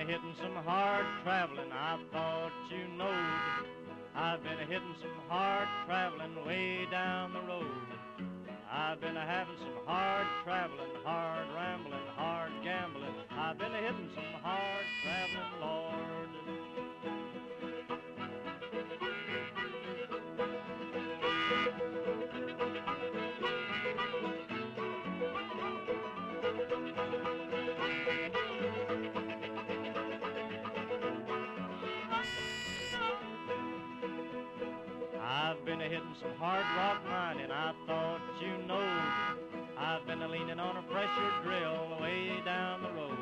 a hitting some hard traveling, I thought you knowed. I've been hitting some hard traveling way down the road. I've been having some hard traveling, hard rambling, hard gambling. I've been hitting some hard traveling, I've been a hitting some hard rock mining, I thought you knowed. I've been a leaning on a pressure drill way down the road.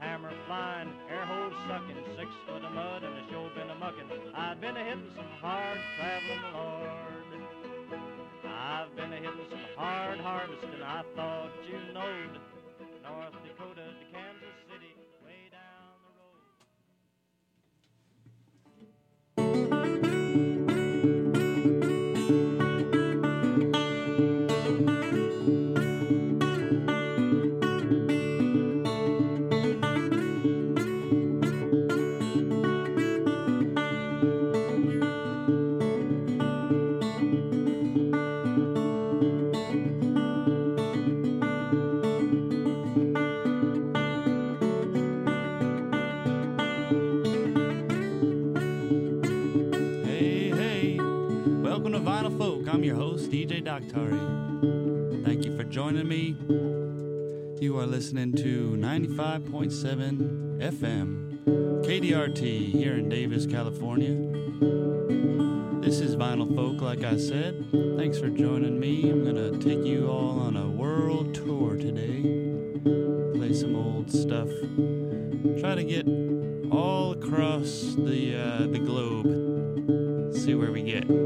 Hammer flying, air hose sucking, six foot of mud and a show been a mucking. I've been a hitting some hard traveling, Lord. I've been a hitting some hard harvesting, I thought you knowed. North Dakota to Kansas Folk. I'm your host, DJ Doctari. Thank you for joining me. You are listening to 95.7 FM, KDRT, here in Davis, California. This is Vinyl Folk, like I said. Thanks for joining me. I'm going to take you all on a world tour today, play some old stuff, try to get all across the, uh, the globe see where we get.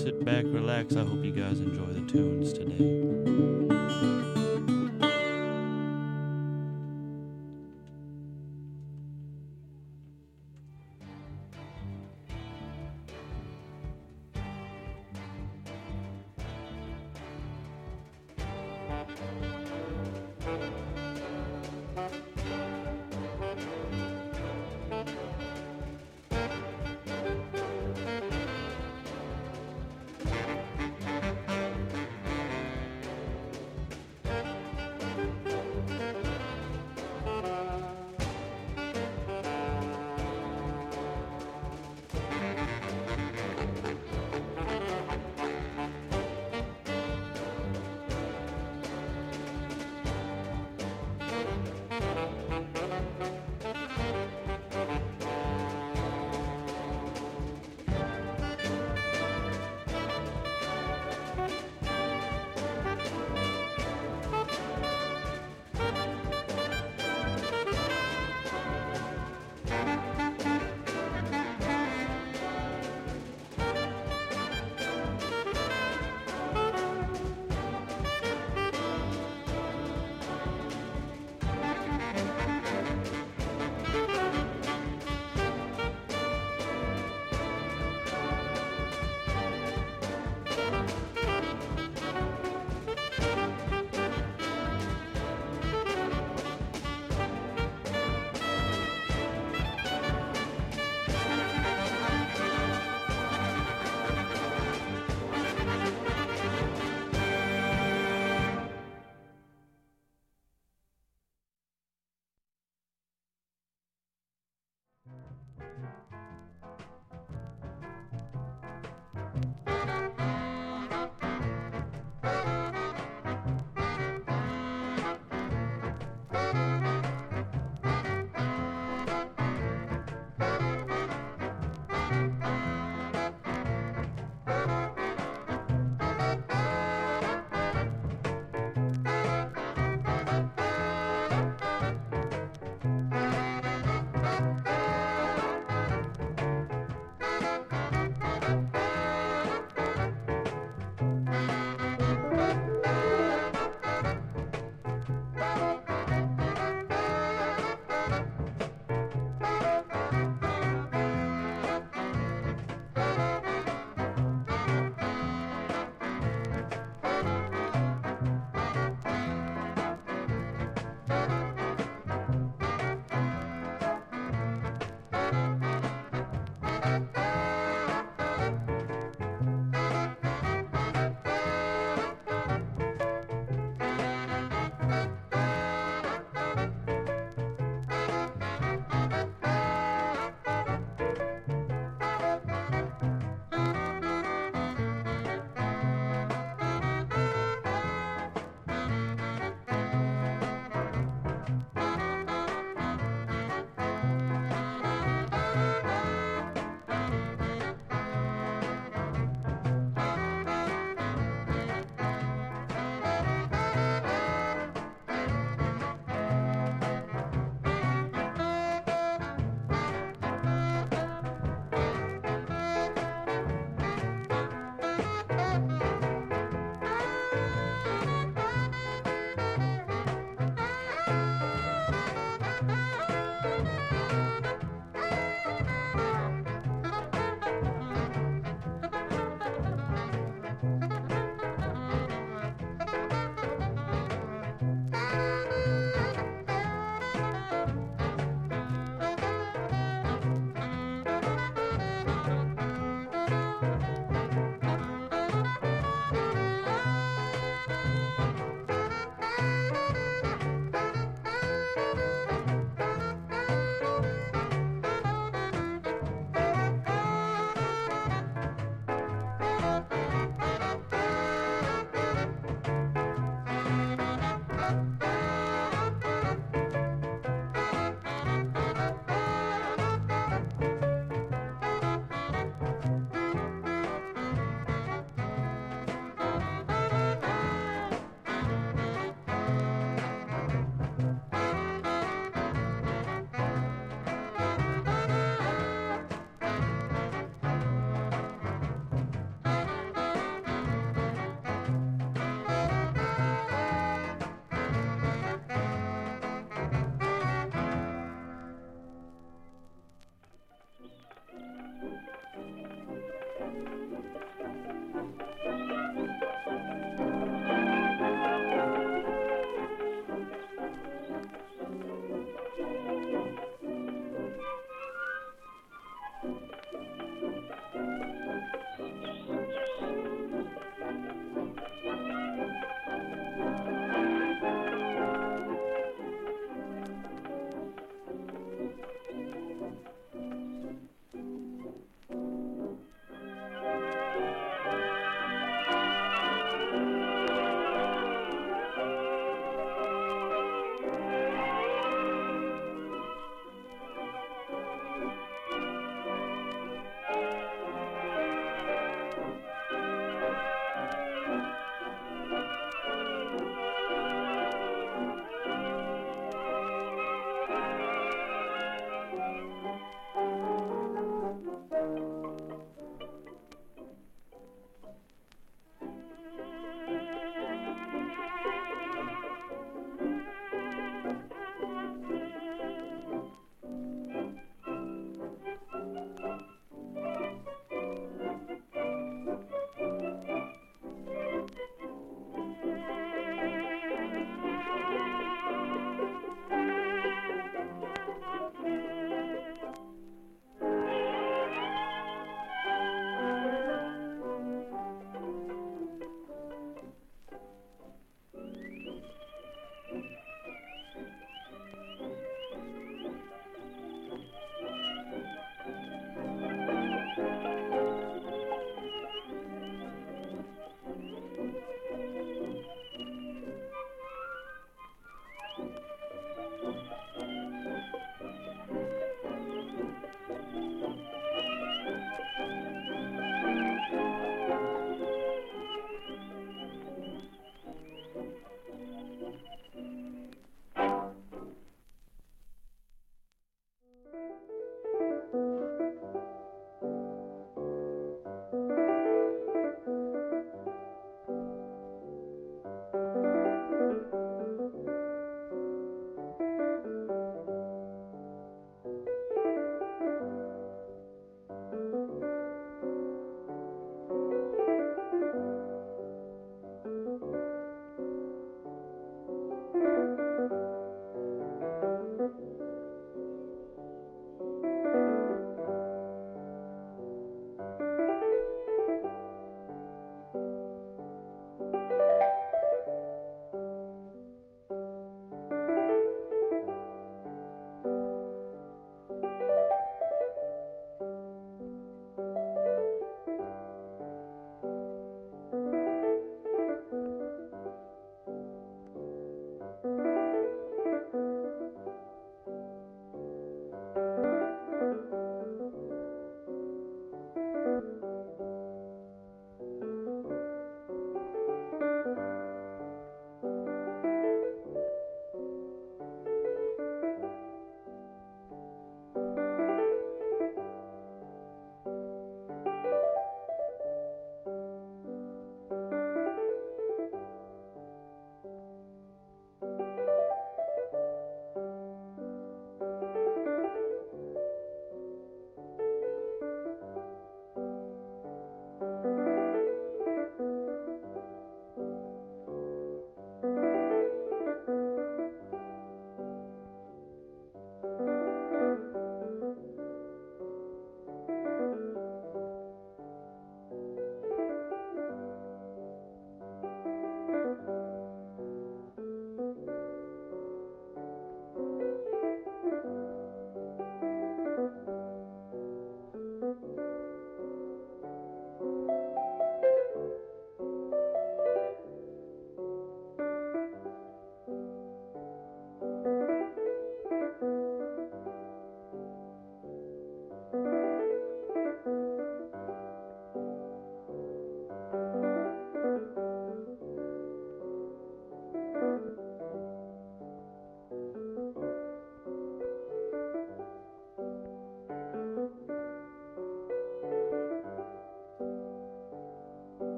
Sit back, relax. I hope you guys enjoy the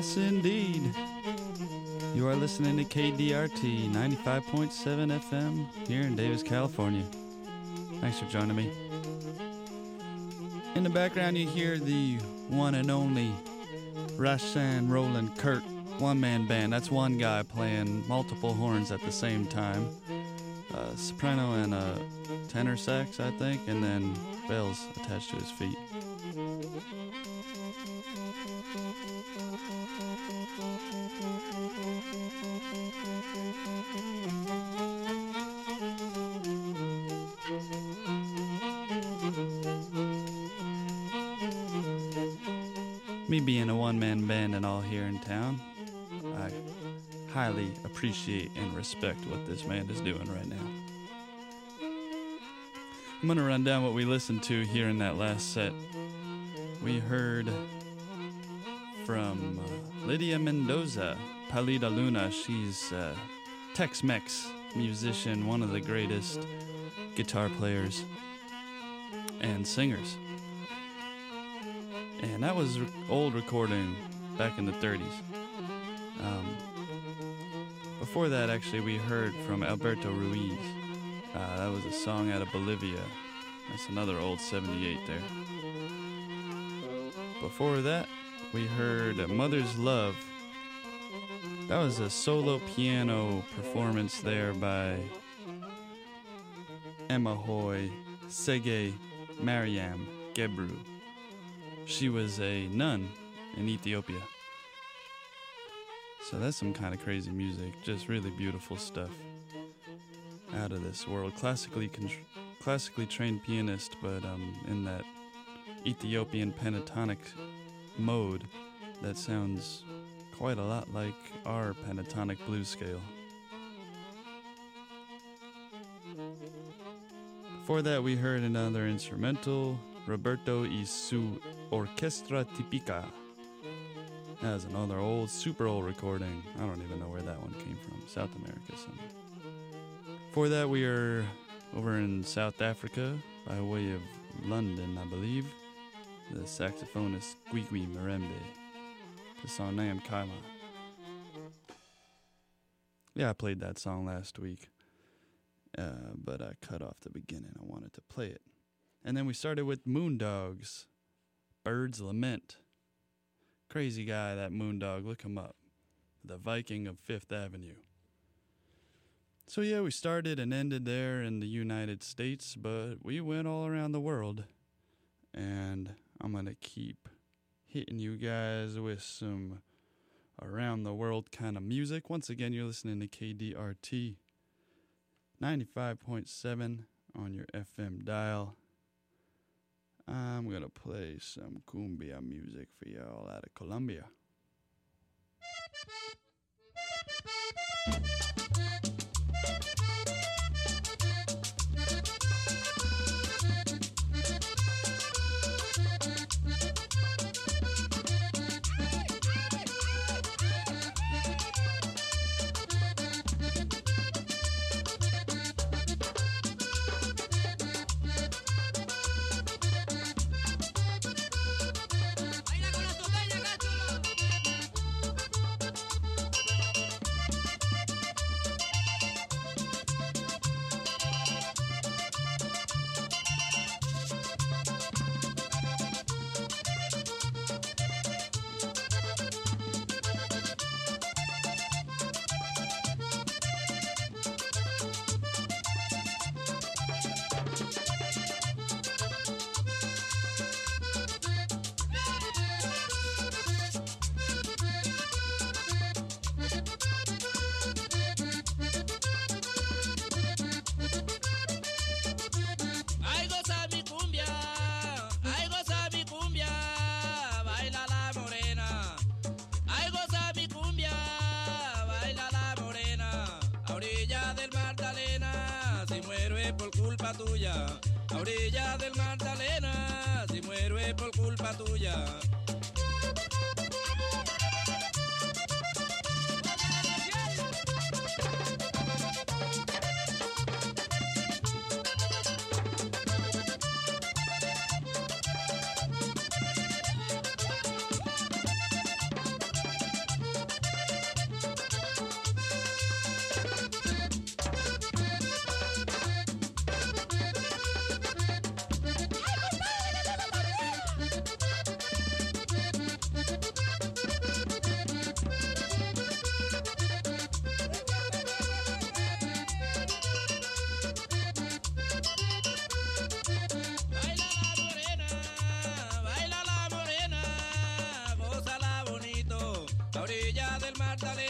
Yes, indeed. You are listening to KDRT 95.7 FM here in Davis, California. Thanks for joining me. In the background, you hear the one and only Rahsaan Roland Kirk one man band. That's one guy playing multiple horns at the same time. Uh, soprano and a tenor sax, I think, and then bells attached to his feet. Appreciate and respect what this man is doing right now. I'm going to run down what we listened to here in that last set. We heard from uh, Lydia Mendoza, Palida Luna. She's a Tex Mex musician, one of the greatest guitar players and singers. And that was old recording back in the 30s. Um, before that, actually, we heard from Alberto Ruiz. Uh, that was a song out of Bolivia. That's another old 78 there. Before that, we heard Mother's Love. That was a solo piano performance there by Emma Hoy Sege Mariam Gebru. She was a nun in Ethiopia. So that's some kind of crazy music, just really beautiful stuff. Out of this world, classically con- classically trained pianist, but um, in that Ethiopian pentatonic mode that sounds quite a lot like our pentatonic blues scale. Before that, we heard another instrumental, Roberto y su Orquestra Típica. That was another old, super old recording. I don't even know where that one came from. South America somewhere. Before that, we are over in South Africa by way of London, I believe. The saxophonist Gwigwi Mrwebi. The song named Kaima. Yeah, I played that song last week. Uh, but I cut off the beginning. I wanted to play it. And then we started with Moondog's. Bird's Lament. Crazy guy, that Moondog. Look him up. The Viking of Fifth Avenue. So, yeah, we started and ended there in the United States, but we went all around the world. And I'm going to keep hitting you guys with some around the world kind of music. Once again, you're listening to KDRT 95.7 on your FM dial. I'm going to play some cumbia music for y'all out of Colombia. Mátale.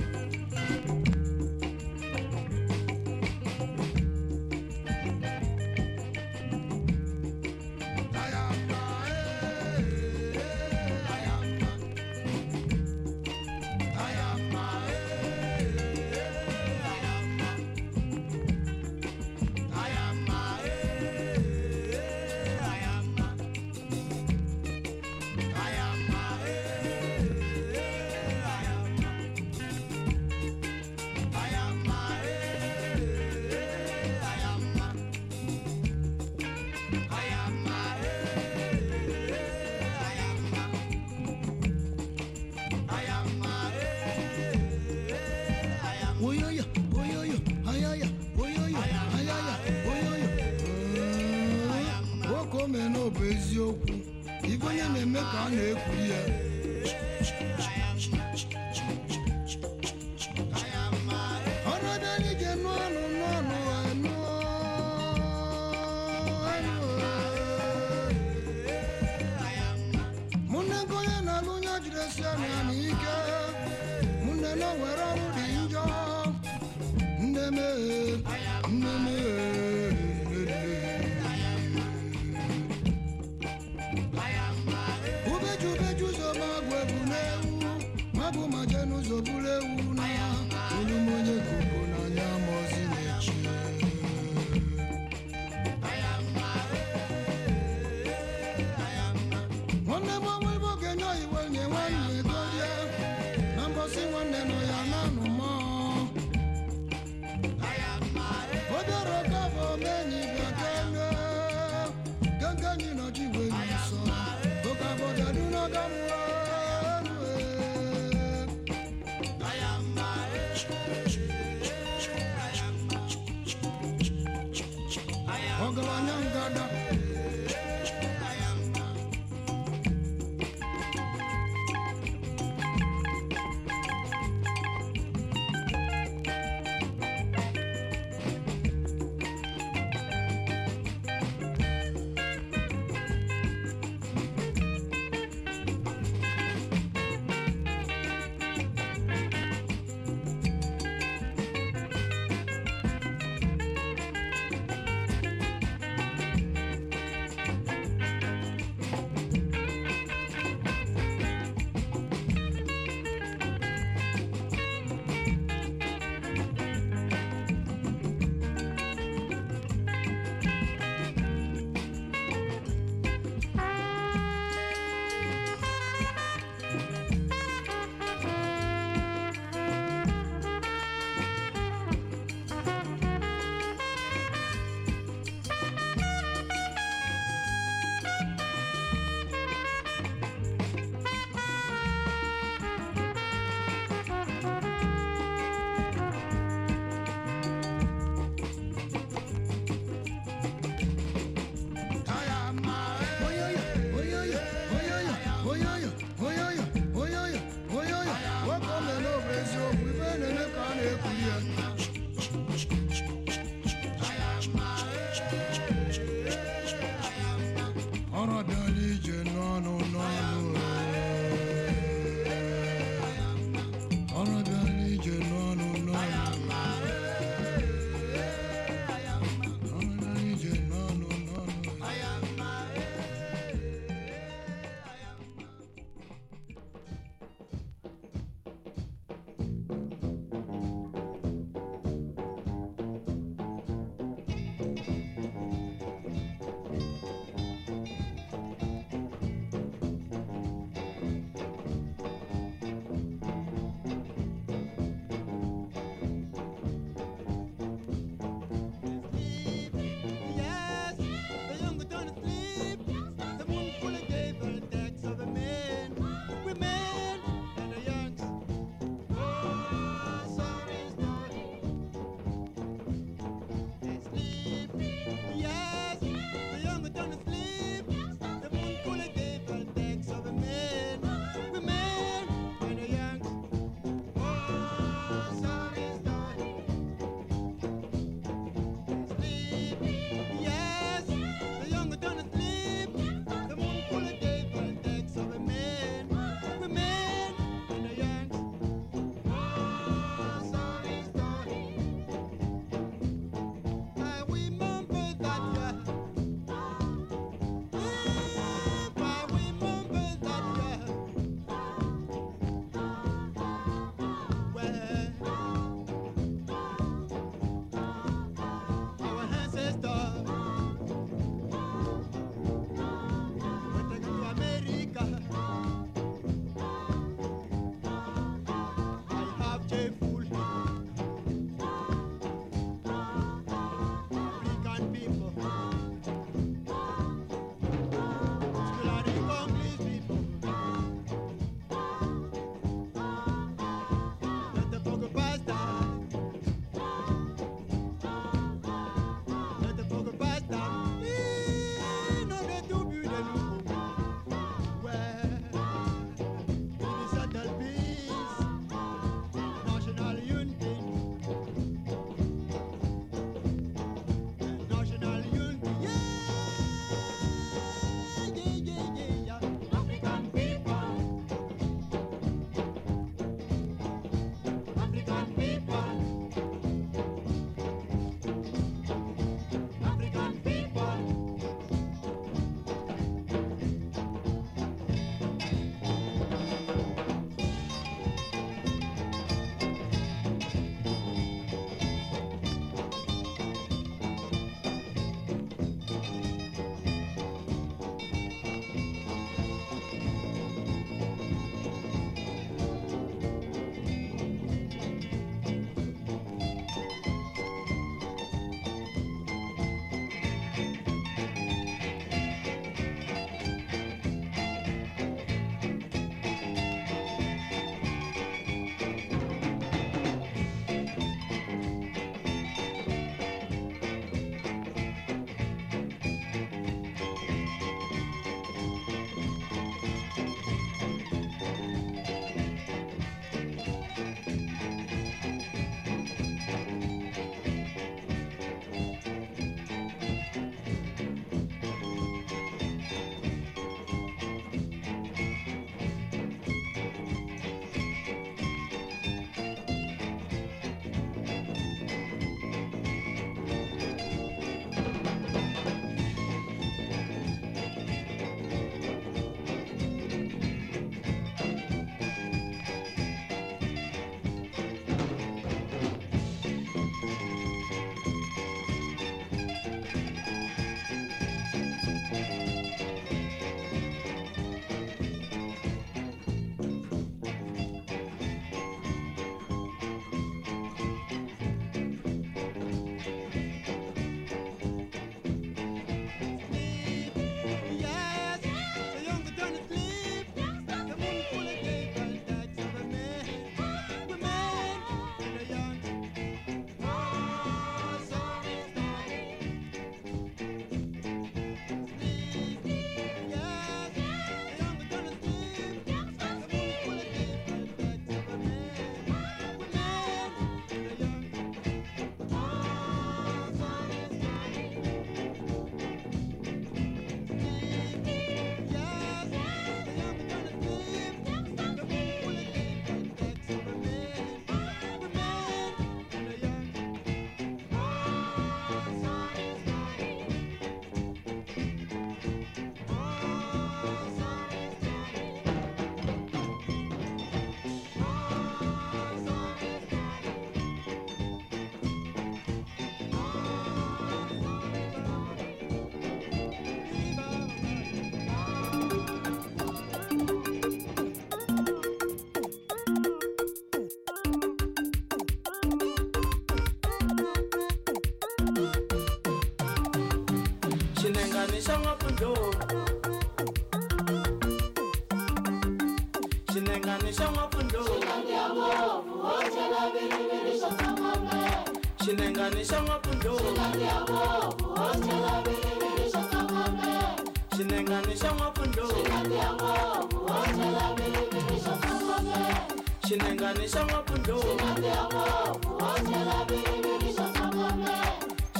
I ọ bụ eziokwu na-eme ka a na-ekwu ya.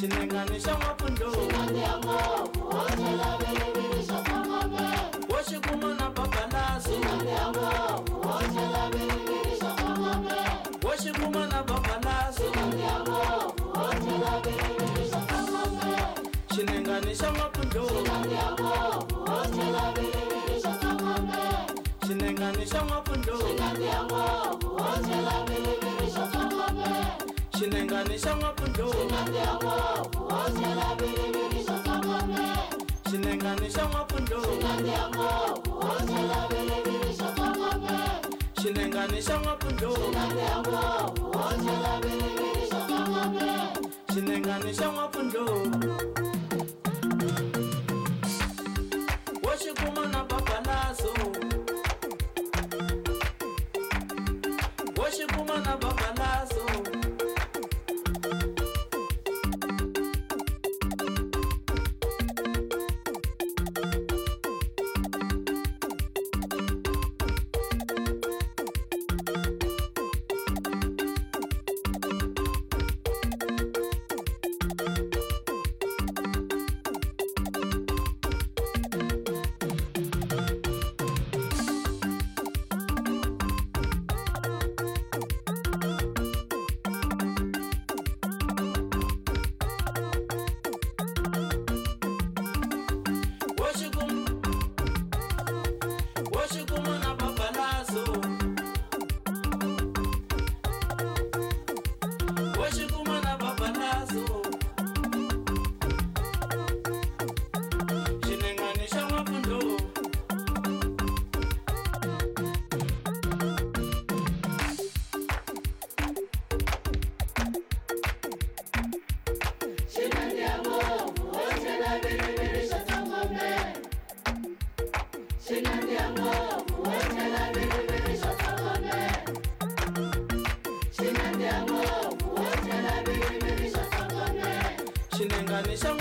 Xinengani xa n'wapundlo wo xinengani xa n'wapundlo xinengani xa n'wapundlo xinengani xa n'wapundlo xinengani xa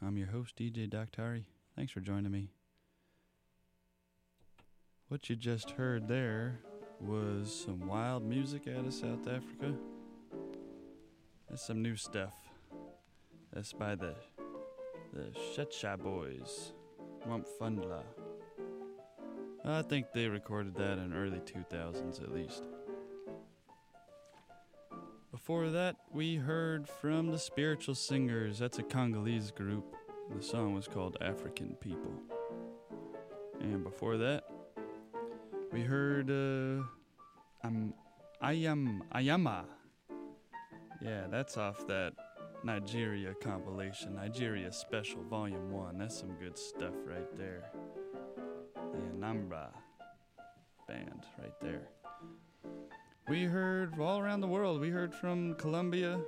I'm your host, DJ Doctari. Thanks for joining me. What you just heard there was some wild music out of South Africa. That's some new stuff. That's by the the Tshetsha Boys, Nwampfundla. I think they recorded that in early 2000s at least. Before that, we heard from the Spiritual Singers. That's a Congolese group. The song was called African People. And before that, we heard uh, um, Ayam Ayama. Yeah, that's off that Nigeria compilation, Nigeria Special Volume 1. That's some good stuff right there. The Anambra band right there. We heard all around the world. We heard from Colombia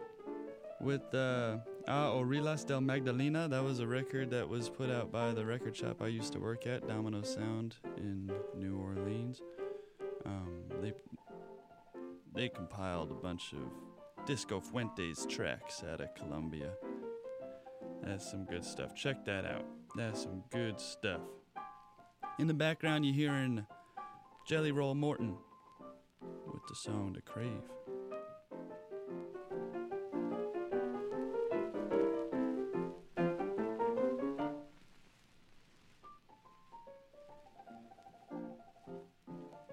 with uh, Ah Orillas del Magdalena. That was a record that was put out by the record shop I used to work at, Domino Sound in New Orleans. Um, they they compiled a bunch of Disco Fuentes tracks out of Colombia. That's some good stuff. Check that out. That's some good stuff. In the background, you're hearing Jelly Roll Morton the song The Crave.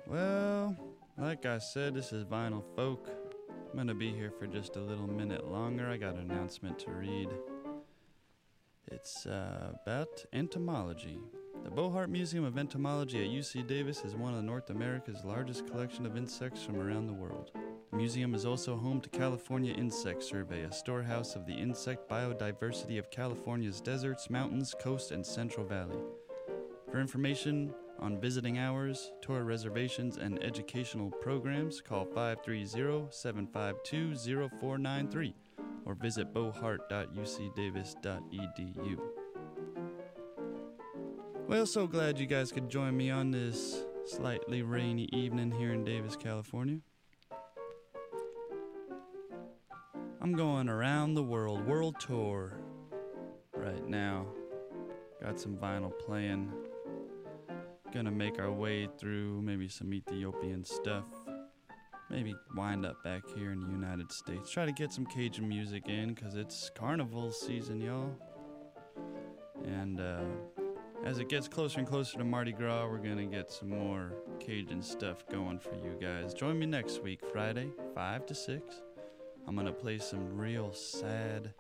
Well, like I said, this is Vinyl Folk. I'm to be here for just a little minute longer. I got an announcement to read. It's uh, about entomology. The Bohart Museum of Entomology at UC Davis is one of North America's largest collection of insects from around the world. The museum is also home to California Insect Survey, a storehouse of the insect biodiversity of California's deserts, mountains, coast, and Central Valley. For information on visiting hours, tour reservations, and educational programs, call 530 752 0493 or visit bohart.ucdavis.edu. Well, so glad you guys could join me on this slightly rainy evening here in Davis, California. I'm going around the world, world tour, right now. Got some vinyl playing. Gonna make our way through maybe some Ethiopian stuff. Maybe wind up back here in the United States. Try to get some Cajun music in, because it's carnival season, y'all. And, uh, as it gets closer and closer to Mardi Gras, we're going to get some more Cajun stuff going for you guys. Join me next week, Friday, 5 to 6. I'm going to play some real sad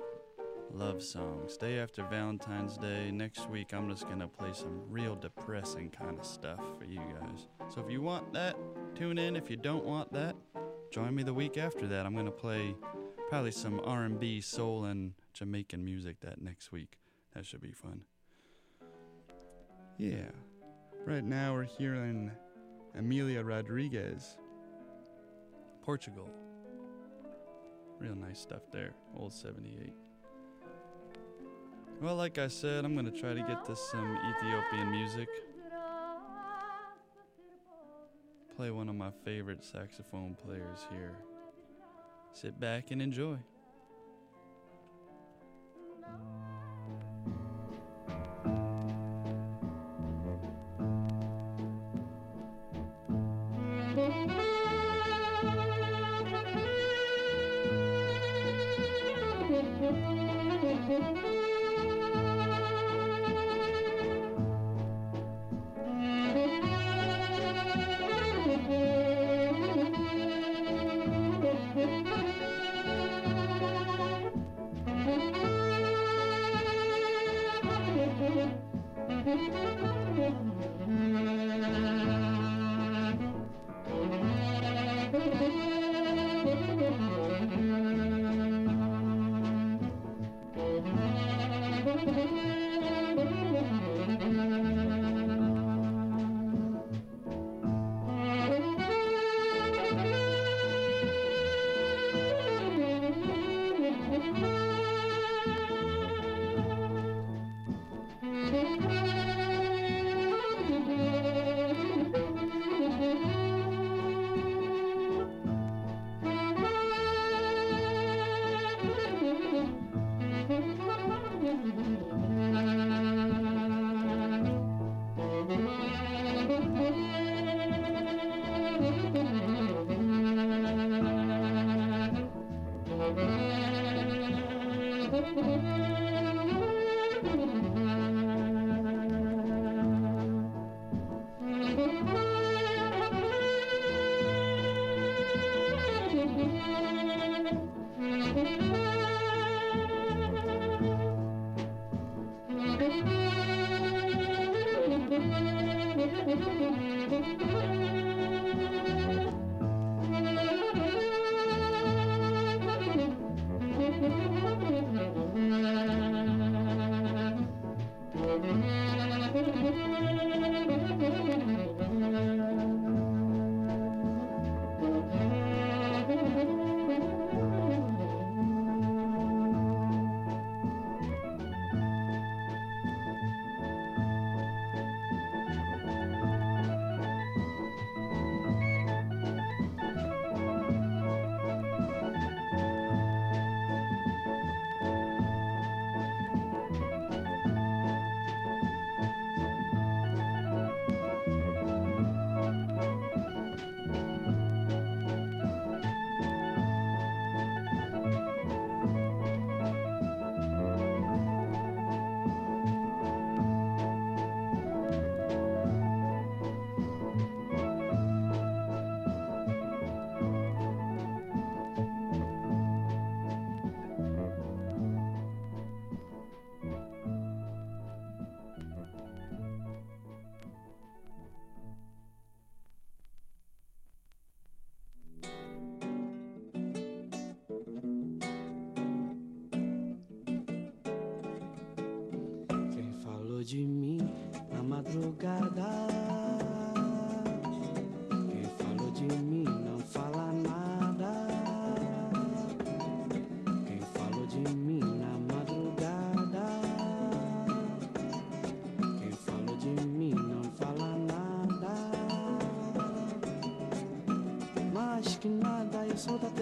love songs. Day after Valentine's Day, next week, I'm just going to play some real depressing kind of stuff for you guys. So if you want that, tune in. If you don't want that, join me the week after that. I'm going to play probably some R&B, soul, and Jamaican music that next week. That should be fun. Yeah. Right now we're here in Amália Rodrigues, Portugal. Real nice stuff there. Old 78. Well, like I said, I'm to try to get to some Ethiopian music. Play one of my favorite saxophone players here. Sit back and enjoy.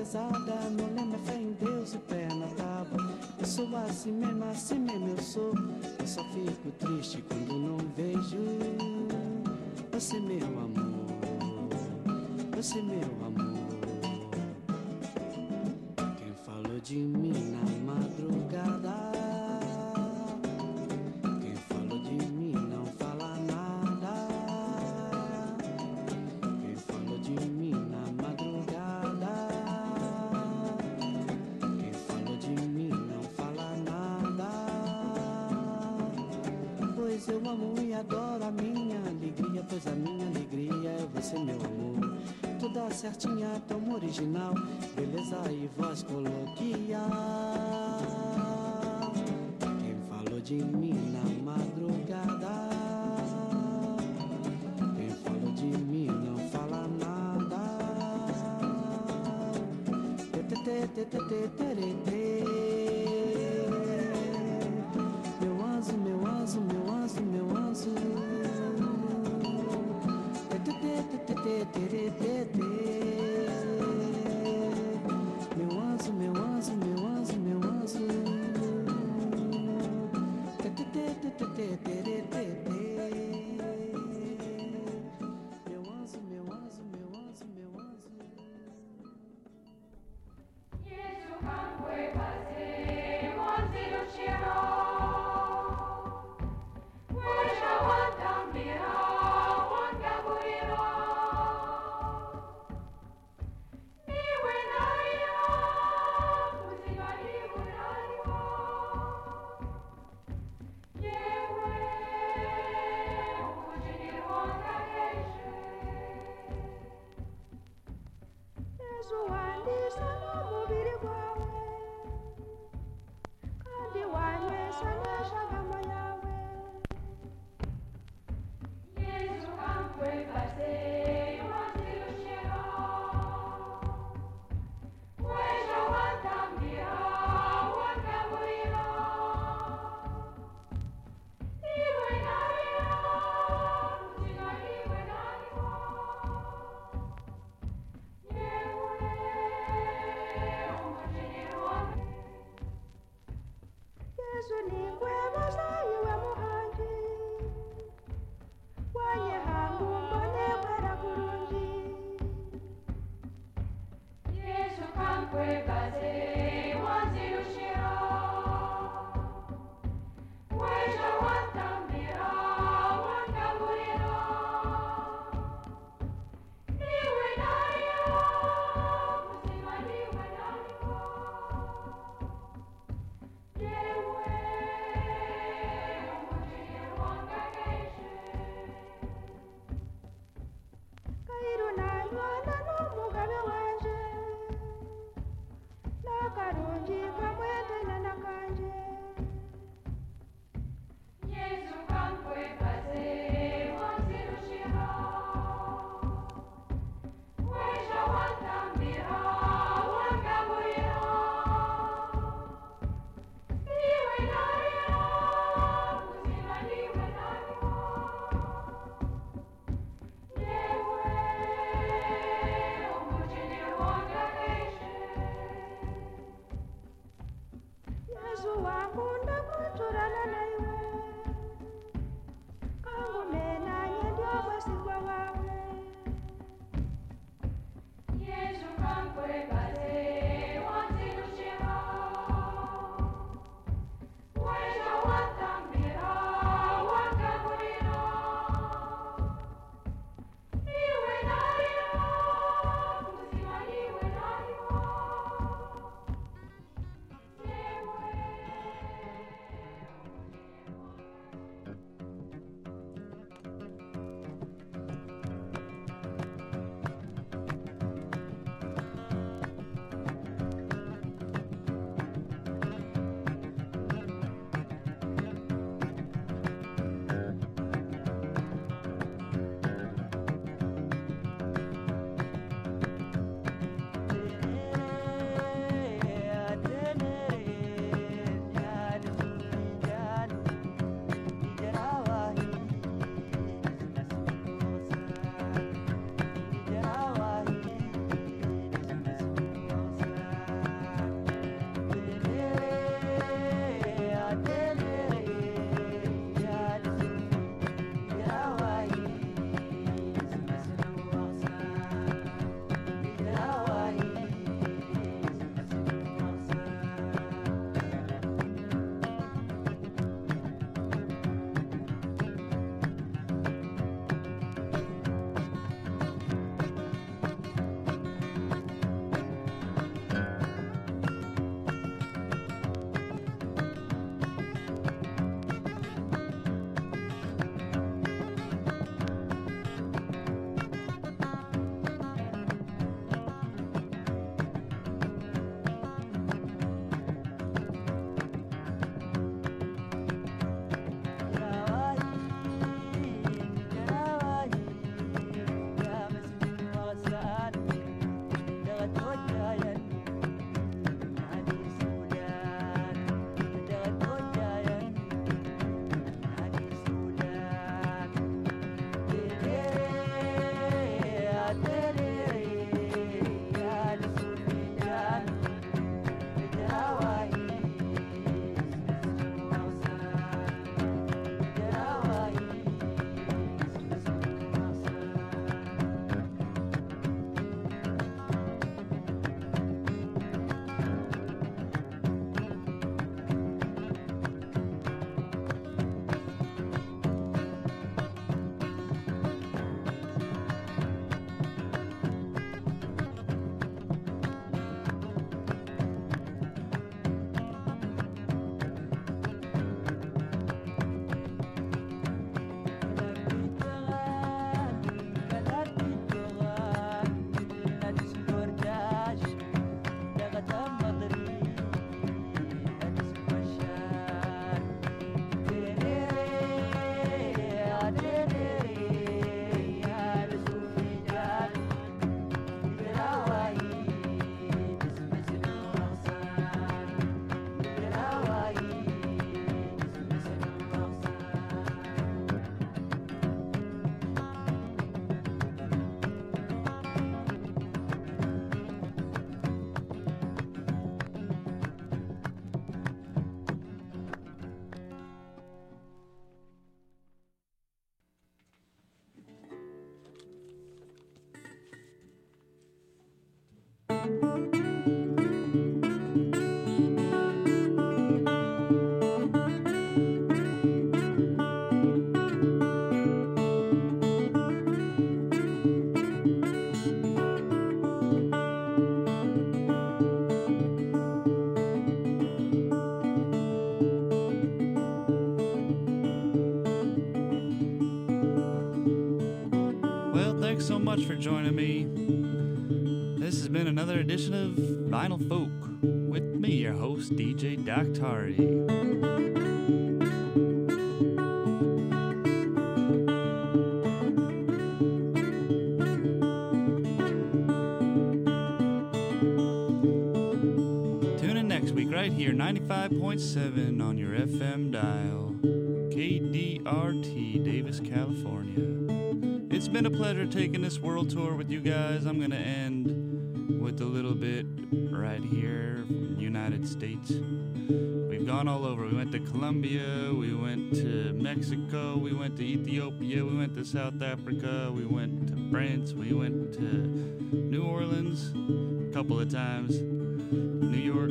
pesada, meu lema fé em Deus e pé na tábua. Eu sou assim mesmo, assim mesmo eu sou. Eu só fico triste com beleza e voz coloquial. Quem falou de mim na madrugada? Quem falou de mim não fala nada. Tê, tê, tê, tê, tê, tê, another edition of Vinyl Folk with me, your host, DJ Doctari. Tune in next week right here, 95.7 on your FM dial. KDRT, Davis, California. It's been a pleasure taking this world tour with you guys. I'm going to end with a little bit right here from United States. We've gone all over. We went to Colombia, we went to Mexico, we went to Ethiopia, we went to South Africa, we went to France, we went to New Orleans a couple of times, New York,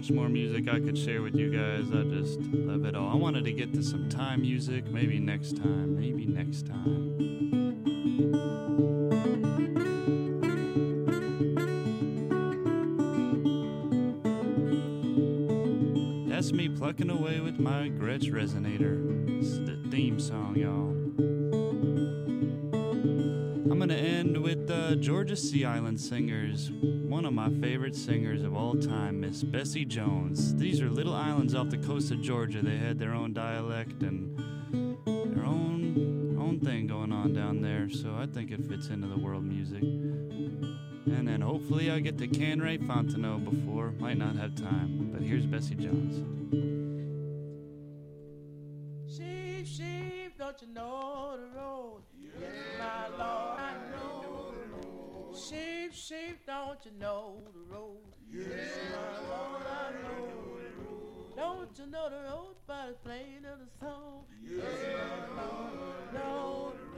much more music I could share with you guys. I just love it all. I wanted to get to some time music. Maybe next time. Maybe next time. That's me plucking away with my Gretsch resonator. It's the theme song, y'all. Georgia Sea Island singers. One of my favorite singers of all time, Miss Bessie Jones. These are little islands off the coast of Georgia. They had their own dialect and their own own thing going on down there. So I think it fits into the world music. And then hopefully I get to Canray Fontenot before. Might not have time, but here's Bessie Jones. Sheep, sheep, don't you know the road? Yes, my Lord, Sheep, sheep, don't you know the road? Yes, my Lord, I know the road. Don't you know the road by the playing of the song? Yes, my Lord, I know the road.